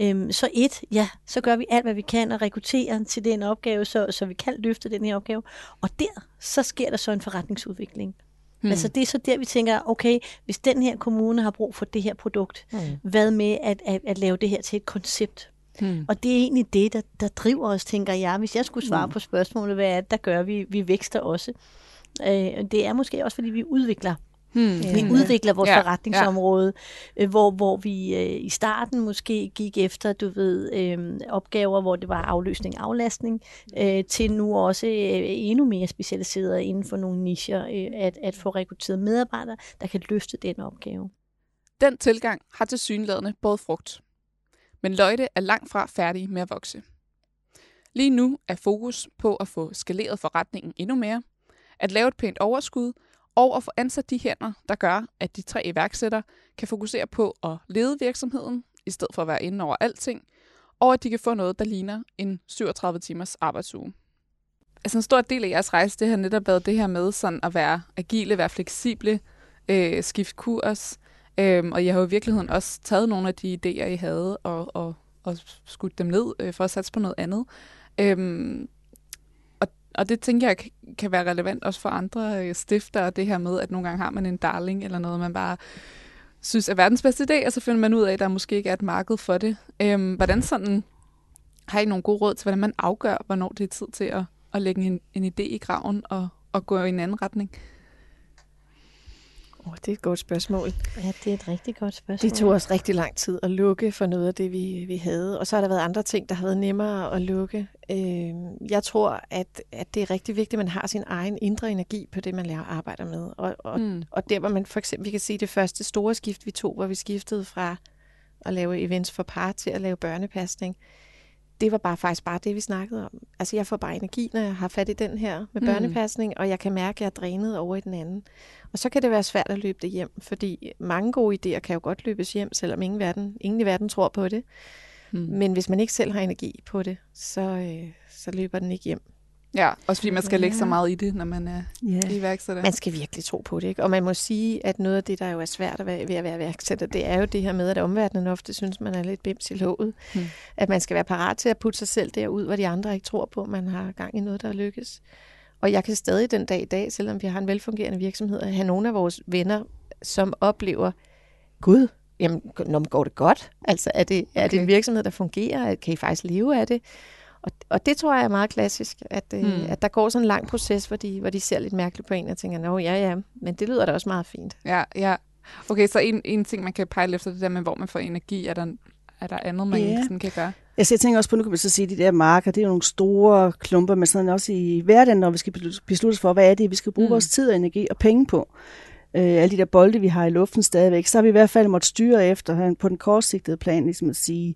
Øhm, så et, ja, så gør vi alt, hvad vi kan og rekrutterer til den opgave, så, så vi kan løfte den her opgave. Og der, så sker der så en forretningsudvikling. Hmm. Altså det er så der, vi tænker, okay, hvis den her kommune har brug for det her produkt, hmm. hvad med at, at, at lave det her til et koncept? Hmm. Og det er egentlig det, der, der driver os, tænker jeg. Hvis jeg skulle svare hmm. på spørgsmålet, hvad er det, der gør, vi, vi vækster også? Øh, det er måske også, fordi vi udvikler Hmm. Vi udvikler vores ja, forretningsområde, ja. Øh, hvor, hvor vi øh, i starten måske gik efter, du ved, øh, opgaver, hvor det var afløsning aflastning, øh, til nu også øh, endnu mere specialiseret inden for nogle nicher, øh, at, at få rekrutteret medarbejdere, der kan løfte den opgave. Den tilgang har til synlædende både frugt. Men Løjte er langt fra færdige med at vokse. Lige nu er fokus på at få skaleret forretningen endnu mere, at lave et pænt overskud og at få ansat de hænder, der gør, at de tre iværksættere kan fokusere på at lede virksomheden, i stedet for at være inde over alting, og at de kan få noget, der ligner en 37 timers arbejdsuge. Altså en stor del af jeres rejse, det har netop været det her med sådan at være agile, være fleksible, øh, skifte kurs, øh, og jeg har jo i virkeligheden også taget nogle af de idéer, I havde, og, og, og skudt dem ned øh, for at satse på noget andet. Øh, og det tænker jeg kan være relevant også for andre øh, stifter, det her med, at nogle gange har man en darling eller noget, man bare synes er verdens bedste idé, og så finder man ud af, at der måske ikke er et marked for det. Øhm, hvordan sådan, har I nogle gode råd til, hvordan man afgør, hvornår det er tid til at, at lægge en, en idé i graven og, og gå i en anden retning? Oh, det er et godt spørgsmål. Ja, det er et rigtig godt spørgsmål. Det tog os rigtig lang tid at lukke for noget af det, vi, vi havde. Og så har der været andre ting, der har været nemmere at lukke. Øh, jeg tror, at, at det er rigtig vigtigt, at man har sin egen indre energi på det, man laver arbejder med. Og, og, mm. og der, hvor man for eksempel, vi kan sige, det første store skift, vi tog, hvor vi skiftede fra at lave events for par til at lave børnepasning, det var bare faktisk bare det, vi snakkede om. Altså, jeg får bare energi, når jeg har fat i den her med mm. børnepasning, mm. og jeg kan mærke, at jeg er drænet over i den anden. Og så kan det være svært at løbe det hjem, fordi mange gode idéer kan jo godt løbes hjem, selvom ingen, verden, ingen i verden tror på det. Mm. Men hvis man ikke selv har energi på det, så, øh, så løber den ikke hjem. Ja, også fordi man skal ja. lægge så meget i det, når man er yeah. iværksætter. Man skal virkelig tro på det, ikke? Og man må sige, at noget af det, der jo er svært at være, ved at være iværksætter, det er jo det her med, at omverdenen ofte synes, man er lidt bims i låget. Hmm. At man skal være parat til at putte sig selv derud, hvor de andre ikke tror på, at man har gang i noget, der lykkes. Og jeg kan stadig den dag i dag, selvom vi har en velfungerende virksomhed, have nogle af vores venner, som oplever, gud, jamen, når går det godt? Altså, er det, er okay. det en virksomhed, der fungerer? Kan I faktisk leve af det? Og, og det tror jeg er meget klassisk, at, øh, hmm. at der går sådan en lang proces, hvor de, hvor de ser lidt mærkeligt på en og tænker, nå ja, ja, men det lyder da også meget fint. Ja, ja. Okay, så en, en ting, man kan pejle efter det der med, hvor man får energi, er der, er der andet, man yeah. sådan kan gøre? Jeg, jeg tænker også på, nu kan man så sige, at de der marker, det er jo nogle store klumper, men sådan også i hverdagen, når vi skal beslutte for, hvad er det, vi skal bruge mm. vores tid og energi og penge på. Øh, alle de der bolde, vi har i luften stadigvæk, så har vi i hvert fald måttet styre efter på den kortsigtede plan, ligesom at sige,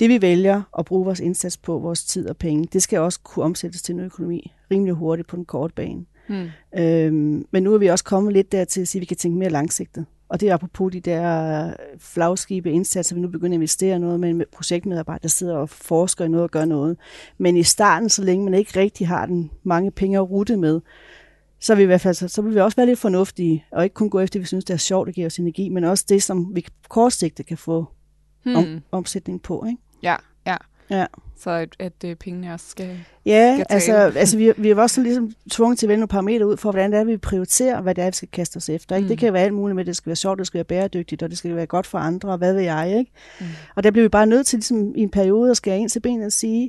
det vi vælger at bruge vores indsats på, vores tid og penge, det skal også kunne omsættes til en økonomi rimelig hurtigt på den korte bane. Mm. Øhm, men nu er vi også kommet lidt dertil at sige, at vi kan tænke mere langsigtet. Og det er apropos de der flagskibe indsatser, vi nu begynder at investere noget med en projektmedarbejder, der sidder og forsker i noget og gør noget. Men i starten, så længe man ikke rigtig har den mange penge at rute med, så vil, vi i hvert fald, så, så vil vi også være lidt fornuftige, og ikke kun gå efter, det vi synes, det er sjovt at give os energi, men også det, som vi kortsigtet kan få hmm. om, omsætning på. Ikke? Ja, ja. Ja. Så at, at, at pengene også skal Ja, skal altså, altså vi, vi er også sådan ligesom tvunget til at vælge nogle parametre ud for, hvordan det er, vi prioriterer, hvad det er, vi skal kaste os efter. Ikke? Mm. Det kan være alt muligt med, at det skal være sjovt, det skal være bæredygtigt, og det skal være godt for andre, og hvad ved jeg. Ikke? Mm. Og der bliver vi bare nødt til ligesom, i en periode at skære ind til benet og sige,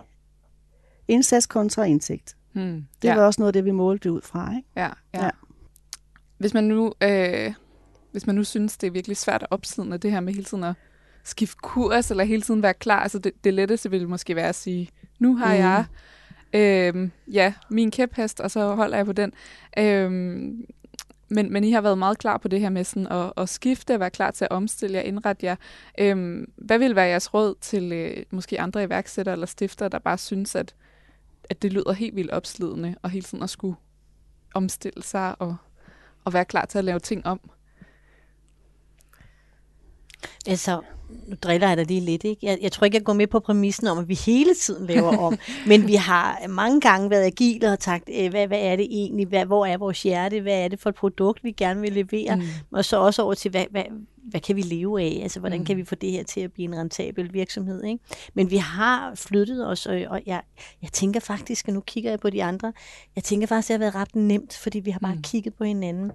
indsats kontra indtægt. Mm. Det ja. var også noget af det, vi målte ud fra. Ikke? Ja, ja. ja. Hvis man nu... Øh hvis man nu synes, det er virkelig svært at opslidende, det her med hele tiden at skifte kurs, eller hele tiden være klar. Altså det, det letteste ville måske være at sige, nu har mm. jeg øh, ja, min kæphest, og så holder jeg på den. Øh, men, men I har været meget klar på det her med sådan at, at skifte, at være klar til at omstille jer, indrette jer. Øh, hvad vil være jeres råd til øh, måske andre iværksættere eller stifter, der bare synes, at, at det lyder helt vildt opslidende, og hele tiden at skulle omstille sig og, og være klar til at lave ting om? Altså, nu driller jeg dig lige lidt, ikke? Jeg, jeg tror ikke, jeg går med på præmissen om, at vi hele tiden laver om, men vi har mange gange været agile og sagt, øh, hvad, hvad er det egentlig, hvad, hvor er vores hjerte, hvad er det for et produkt, vi gerne vil levere, mm. og så også over til, hvad, hvad, hvad kan vi leve af, altså hvordan mm. kan vi få det her til at blive en rentabel virksomhed, ikke? Men vi har flyttet os, og, og jeg, jeg tænker faktisk, og nu kigger jeg på de andre, jeg tænker faktisk, at det har været ret nemt, fordi vi har bare mm. kigget på hinanden.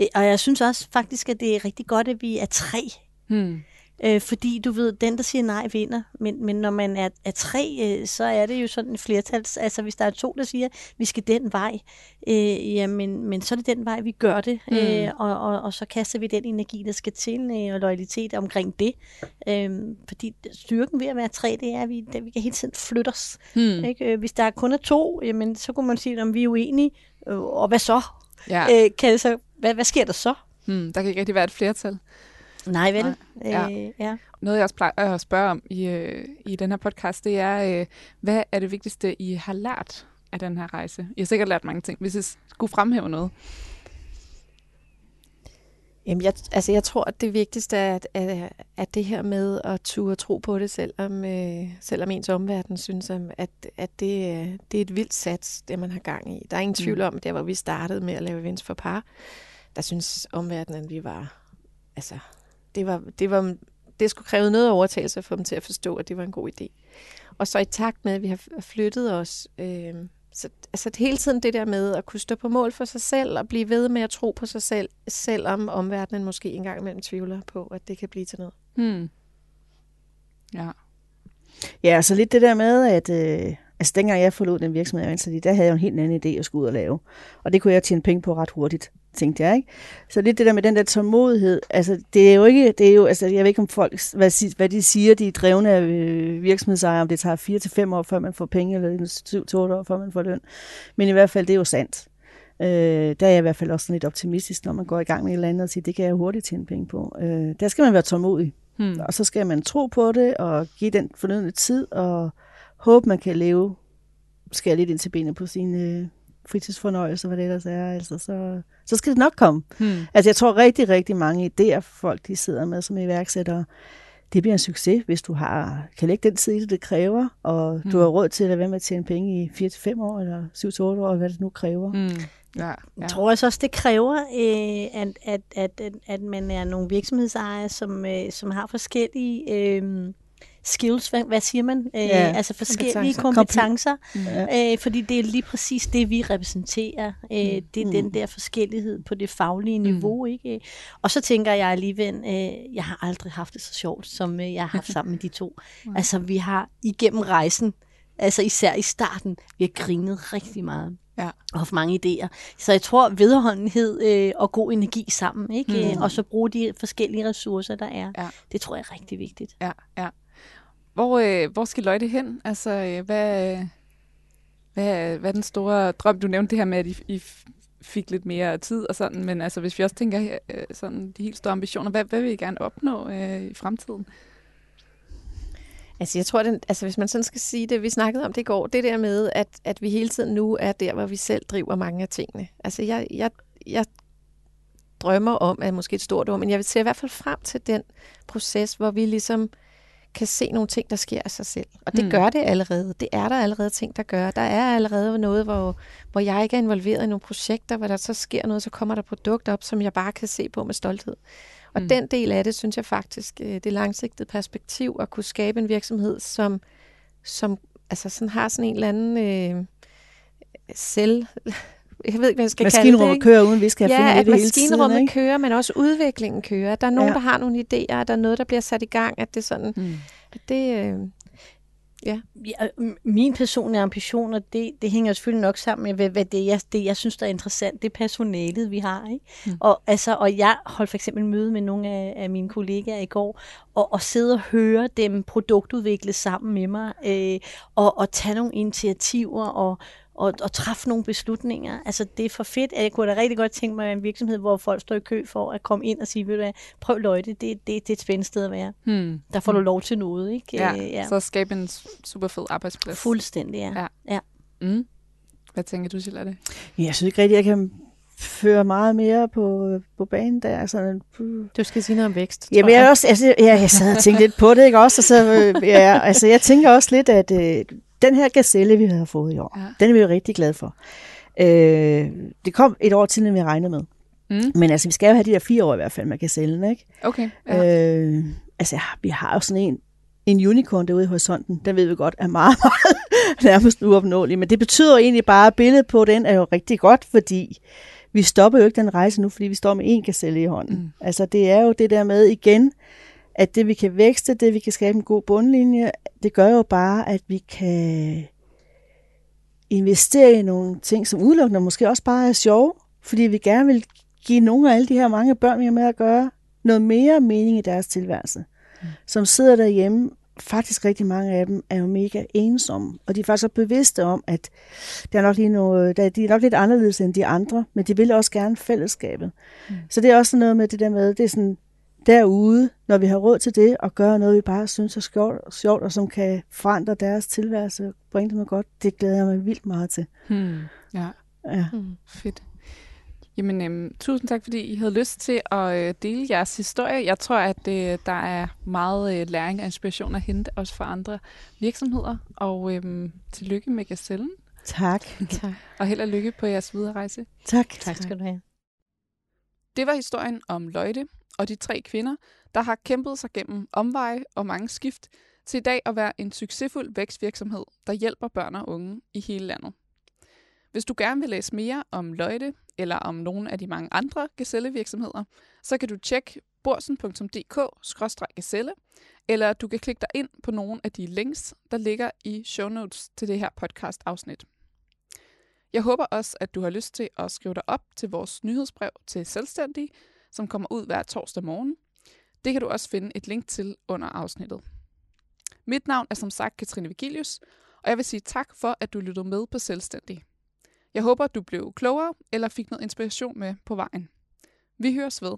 Øh, og jeg synes også faktisk, at det er rigtig godt, at vi er tre Hmm. Øh, fordi du ved, den der siger nej vinder, men, men når man er, er tre, øh, så er det jo sådan en flertal. Altså hvis der er to, der siger, vi skal den vej, øh, jamen, men så er det den vej, vi gør det, mm. øh, og, og, og så kaster vi den energi, der skal til, øh, og loyalitet omkring det. Øh, fordi styrken ved at være tre, det er, at vi, at vi kan hele tiden flytte os. Mm. Ikke? Øh, hvis der kun er to, jamen, så kunne man sige, at vi er uenige, øh, og hvad så? Ja. Øh, kan så hvad, hvad sker der så? Hmm, der kan ikke rigtig være et flertal. Nej, vel? Nej. Ja. Øh, ja. Noget, jeg også plejer at spørge om i, øh, i den her podcast, det er, øh, hvad er det vigtigste, I har lært af den her rejse? I har sikkert lært mange ting. Hvis I skulle fremhæve noget. Jamen, jeg, altså, jeg tror, at det vigtigste er, at, at, at det her med at turde tro på det, selvom, øh, selvom ens omverden synes, at, at det, det er et vildt sats, det man har gang i. Der er ingen tvivl mm. om, der hvor vi startede med at lave events for par, der synes omverdenen, at vi var altså, det, var, det, var, det skulle kræve noget overtagelse for dem til at forstå, at det var en god idé. Og så i takt med, at vi har flyttet os, øh, så altså hele tiden det der med at kunne stå på mål for sig selv og blive ved med at tro på sig selv, selvom omverdenen måske engang imellem tvivler på, at det kan blive til noget. Hmm. Ja. Ja, så lidt det der med, at, øh, Altså dengang jeg forlod den virksomhed, jeg var der havde jeg en helt anden idé at skulle ud og lave. Og det kunne jeg tjene penge på ret hurtigt, tænkte jeg. Ikke? Så lidt det der med den der tålmodighed, altså det er jo ikke, det er jo, altså jeg ved ikke om folk, hvad, hvad de siger, de er drevne af øh, virksomhedsejere, om det tager 4 til fem år, før man får penge, eller 7 til 8 år, før man får løn. Men i hvert fald, det er jo sandt. Øh, der er jeg i hvert fald også lidt optimistisk, når man går i gang med et eller andet og siger, det kan jeg hurtigt tjene penge på. Øh, der skal man være tålmodig. Hmm. Og så skal man tro på det, og give den fornødne tid, og håbe, man kan leve, skære lidt ind til benet på sine øh, fritidsfornøjelser, hvad det ellers er. Altså, så, så skal det nok komme. Hmm. Altså, jeg tror rigtig, rigtig mange idéer, folk de sidder med som iværksættere, det bliver en succes, hvis du har, kan lægge den tid, det kræver, og hmm. du har råd til at være med at tjene penge i 4-5 år, eller 7-8 år, hvad det nu kræver. Hmm. Ja, ja. Jeg tror også, også det kræver, øh, at, at, at, at, at man er nogle virksomhedsejere, som, øh, som har forskellige øh, skills, hvad, hvad siger man? Øh, ja, altså forskellige kompetencer, kompetencer øh, fordi det er lige præcis det, vi repræsenterer. Øh, mm. Det er mm. den der forskellighed på det faglige niveau. Mm. ikke? Og så tænker jeg alligevel, øh, jeg har aldrig haft det så sjovt, som øh, jeg har haft sammen med de to. Mm. Altså vi har igennem rejsen, altså især i starten, vi har grinet rigtig meget. Ja. Og haft mange idéer. Så jeg tror, vedholdenhed øh, og god energi sammen, ikke? Mm. og så bruge de forskellige ressourcer, der er, ja. det tror jeg er rigtig vigtigt. Ja, ja. Hvor, øh, hvor skal Løjte hen? Altså, øh, hvad, hvad, hvad er den store drøm? Du nævnte det her med, at I, I fik lidt mere tid og sådan, men altså, hvis vi også tænker øh, sådan de helt store ambitioner, hvad, hvad vil I gerne opnå øh, i fremtiden? Altså jeg tror, den, altså hvis man sådan skal sige det, vi snakkede om det i går, det der med, at, at vi hele tiden nu er der, hvor vi selv driver mange af tingene. Altså jeg, jeg, jeg drømmer om, at måske et stort ord, men jeg vil se i hvert fald frem til den proces, hvor vi ligesom kan se nogle ting, der sker af sig selv. Og det mm. gør det allerede. Det er der allerede ting, der gør. Der er allerede noget, hvor, hvor jeg ikke er involveret i nogle projekter, hvor der så sker noget, så kommer der produkter op, som jeg bare kan se på med stolthed. Og mm. den del af det, synes jeg faktisk, øh, det langsigtede perspektiv, at kunne skabe en virksomhed, som, som altså sådan har sådan en eller anden øh, selv... Jeg ved ikke, hvad jeg skal kalde det. kører, uden vi skal ja, finde det hele tiden. Ja, at kører, men også udviklingen kører. Der er nogen, ja. der har nogle idéer, der er noget, der bliver sat i gang, at det sådan... Mm. Det, øh, Ja. ja. Min personlige ambitioner, det, det hænger selvfølgelig nok sammen med, hvad, hvad det, jeg, det, jeg synes, der er interessant, det er personalet, vi har. Ikke? Mm. Og, altså, og jeg holdt for eksempel møde med nogle af, af mine kollegaer i går, og, og sidde og høre dem produktudvikle sammen med mig, øh, og, og tage nogle initiativer, og, og, og træffe nogle beslutninger. Altså, det er for fedt. Jeg kunne da rigtig godt tænke mig en virksomhed, hvor folk står i kø for at komme ind og sige, ved du hvad, prøv løjte, det, det, det er et spændende sted at være. Hmm. Der får hmm. du lov til noget, ikke? Ja, øh, ja. så skabe en super fed arbejdsplads. Fuldstændig, ja. ja. ja. Mm. Hvad tænker du, Charlotte? Jeg synes ikke rigtigt, jeg kan føre meget mere på, på banen der. Altså, du skal sige noget om vækst. Jamen, jeg, jeg, også, altså, ja, jeg sad og tænkte lidt på det, ikke også? Og så, øh, ja, altså, jeg tænker også lidt, at øh, den her gazelle, vi har fået i år, ja. den er vi jo rigtig glade for. Øh, det kom et år til, end vi regnede med. Mm. Men altså, vi skal jo have de der fire år i hvert fald med gazellen, ikke? Okay. Ja. Øh, altså, vi har jo sådan en, en unicorn derude i horisonten, den ved vi godt er meget, meget nærmest uopnåelig. Men det betyder egentlig bare, at billedet på den er jo rigtig godt, fordi vi stopper jo ikke den rejse nu, fordi vi står med en gazelle i hånden. Mm. Altså, det er jo det der med igen, at det vi kan vækste, det vi kan skabe en god bundlinje, det gør jo bare, at vi kan investere i nogle ting, som udelukkende måske også bare er sjove, fordi vi gerne vil give nogle af alle de her mange børn, vi har med at gøre, noget mere mening i deres tilværelse. Mm. Som sidder derhjemme, faktisk rigtig mange af dem er jo mega ensomme, og de er faktisk bevidste om, at det er nok lige noget, de er nok lidt anderledes end de andre, men de vil også gerne fællesskabet. Mm. Så det er også noget med det der med, det er sådan, derude, når vi har råd til det, og gøre noget, vi bare synes er sjovt, sjovt og som kan forandre deres tilværelse, bringe dem noget godt, det glæder jeg mig vildt meget til. Hmm. Ja, ja. Hmm. fedt. Jamen, øhm, tusind tak, fordi I havde lyst til at øh, dele jeres historie. Jeg tror, at øh, der er meget øh, læring og inspiration at hente, også for andre virksomheder. Og øhm, tillykke med Gazellen. Tak. tak. Og held og lykke på jeres videre rejse. Tak. Tak skal du have. Det var historien om Løjte, og de tre kvinder, der har kæmpet sig gennem omveje og mange skift til i dag at være en succesfuld vækstvirksomhed, der hjælper børn og unge i hele landet. Hvis du gerne vil læse mere om Løjte eller om nogle af de mange andre gazellevirksomheder, så kan du tjekke borsen.dk-gazelle, eller du kan klikke dig ind på nogle af de links, der ligger i show notes til det her podcast-afsnit. Jeg håber også, at du har lyst til at skrive dig op til vores nyhedsbrev til Selvstændige, som kommer ud hver torsdag morgen. Det kan du også finde et link til under afsnittet. Mit navn er som sagt Katrine Vigilius, og jeg vil sige tak for, at du lyttede med på Selvstændig. Jeg håber, at du blev klogere eller fik noget inspiration med på vejen. Vi høres ved.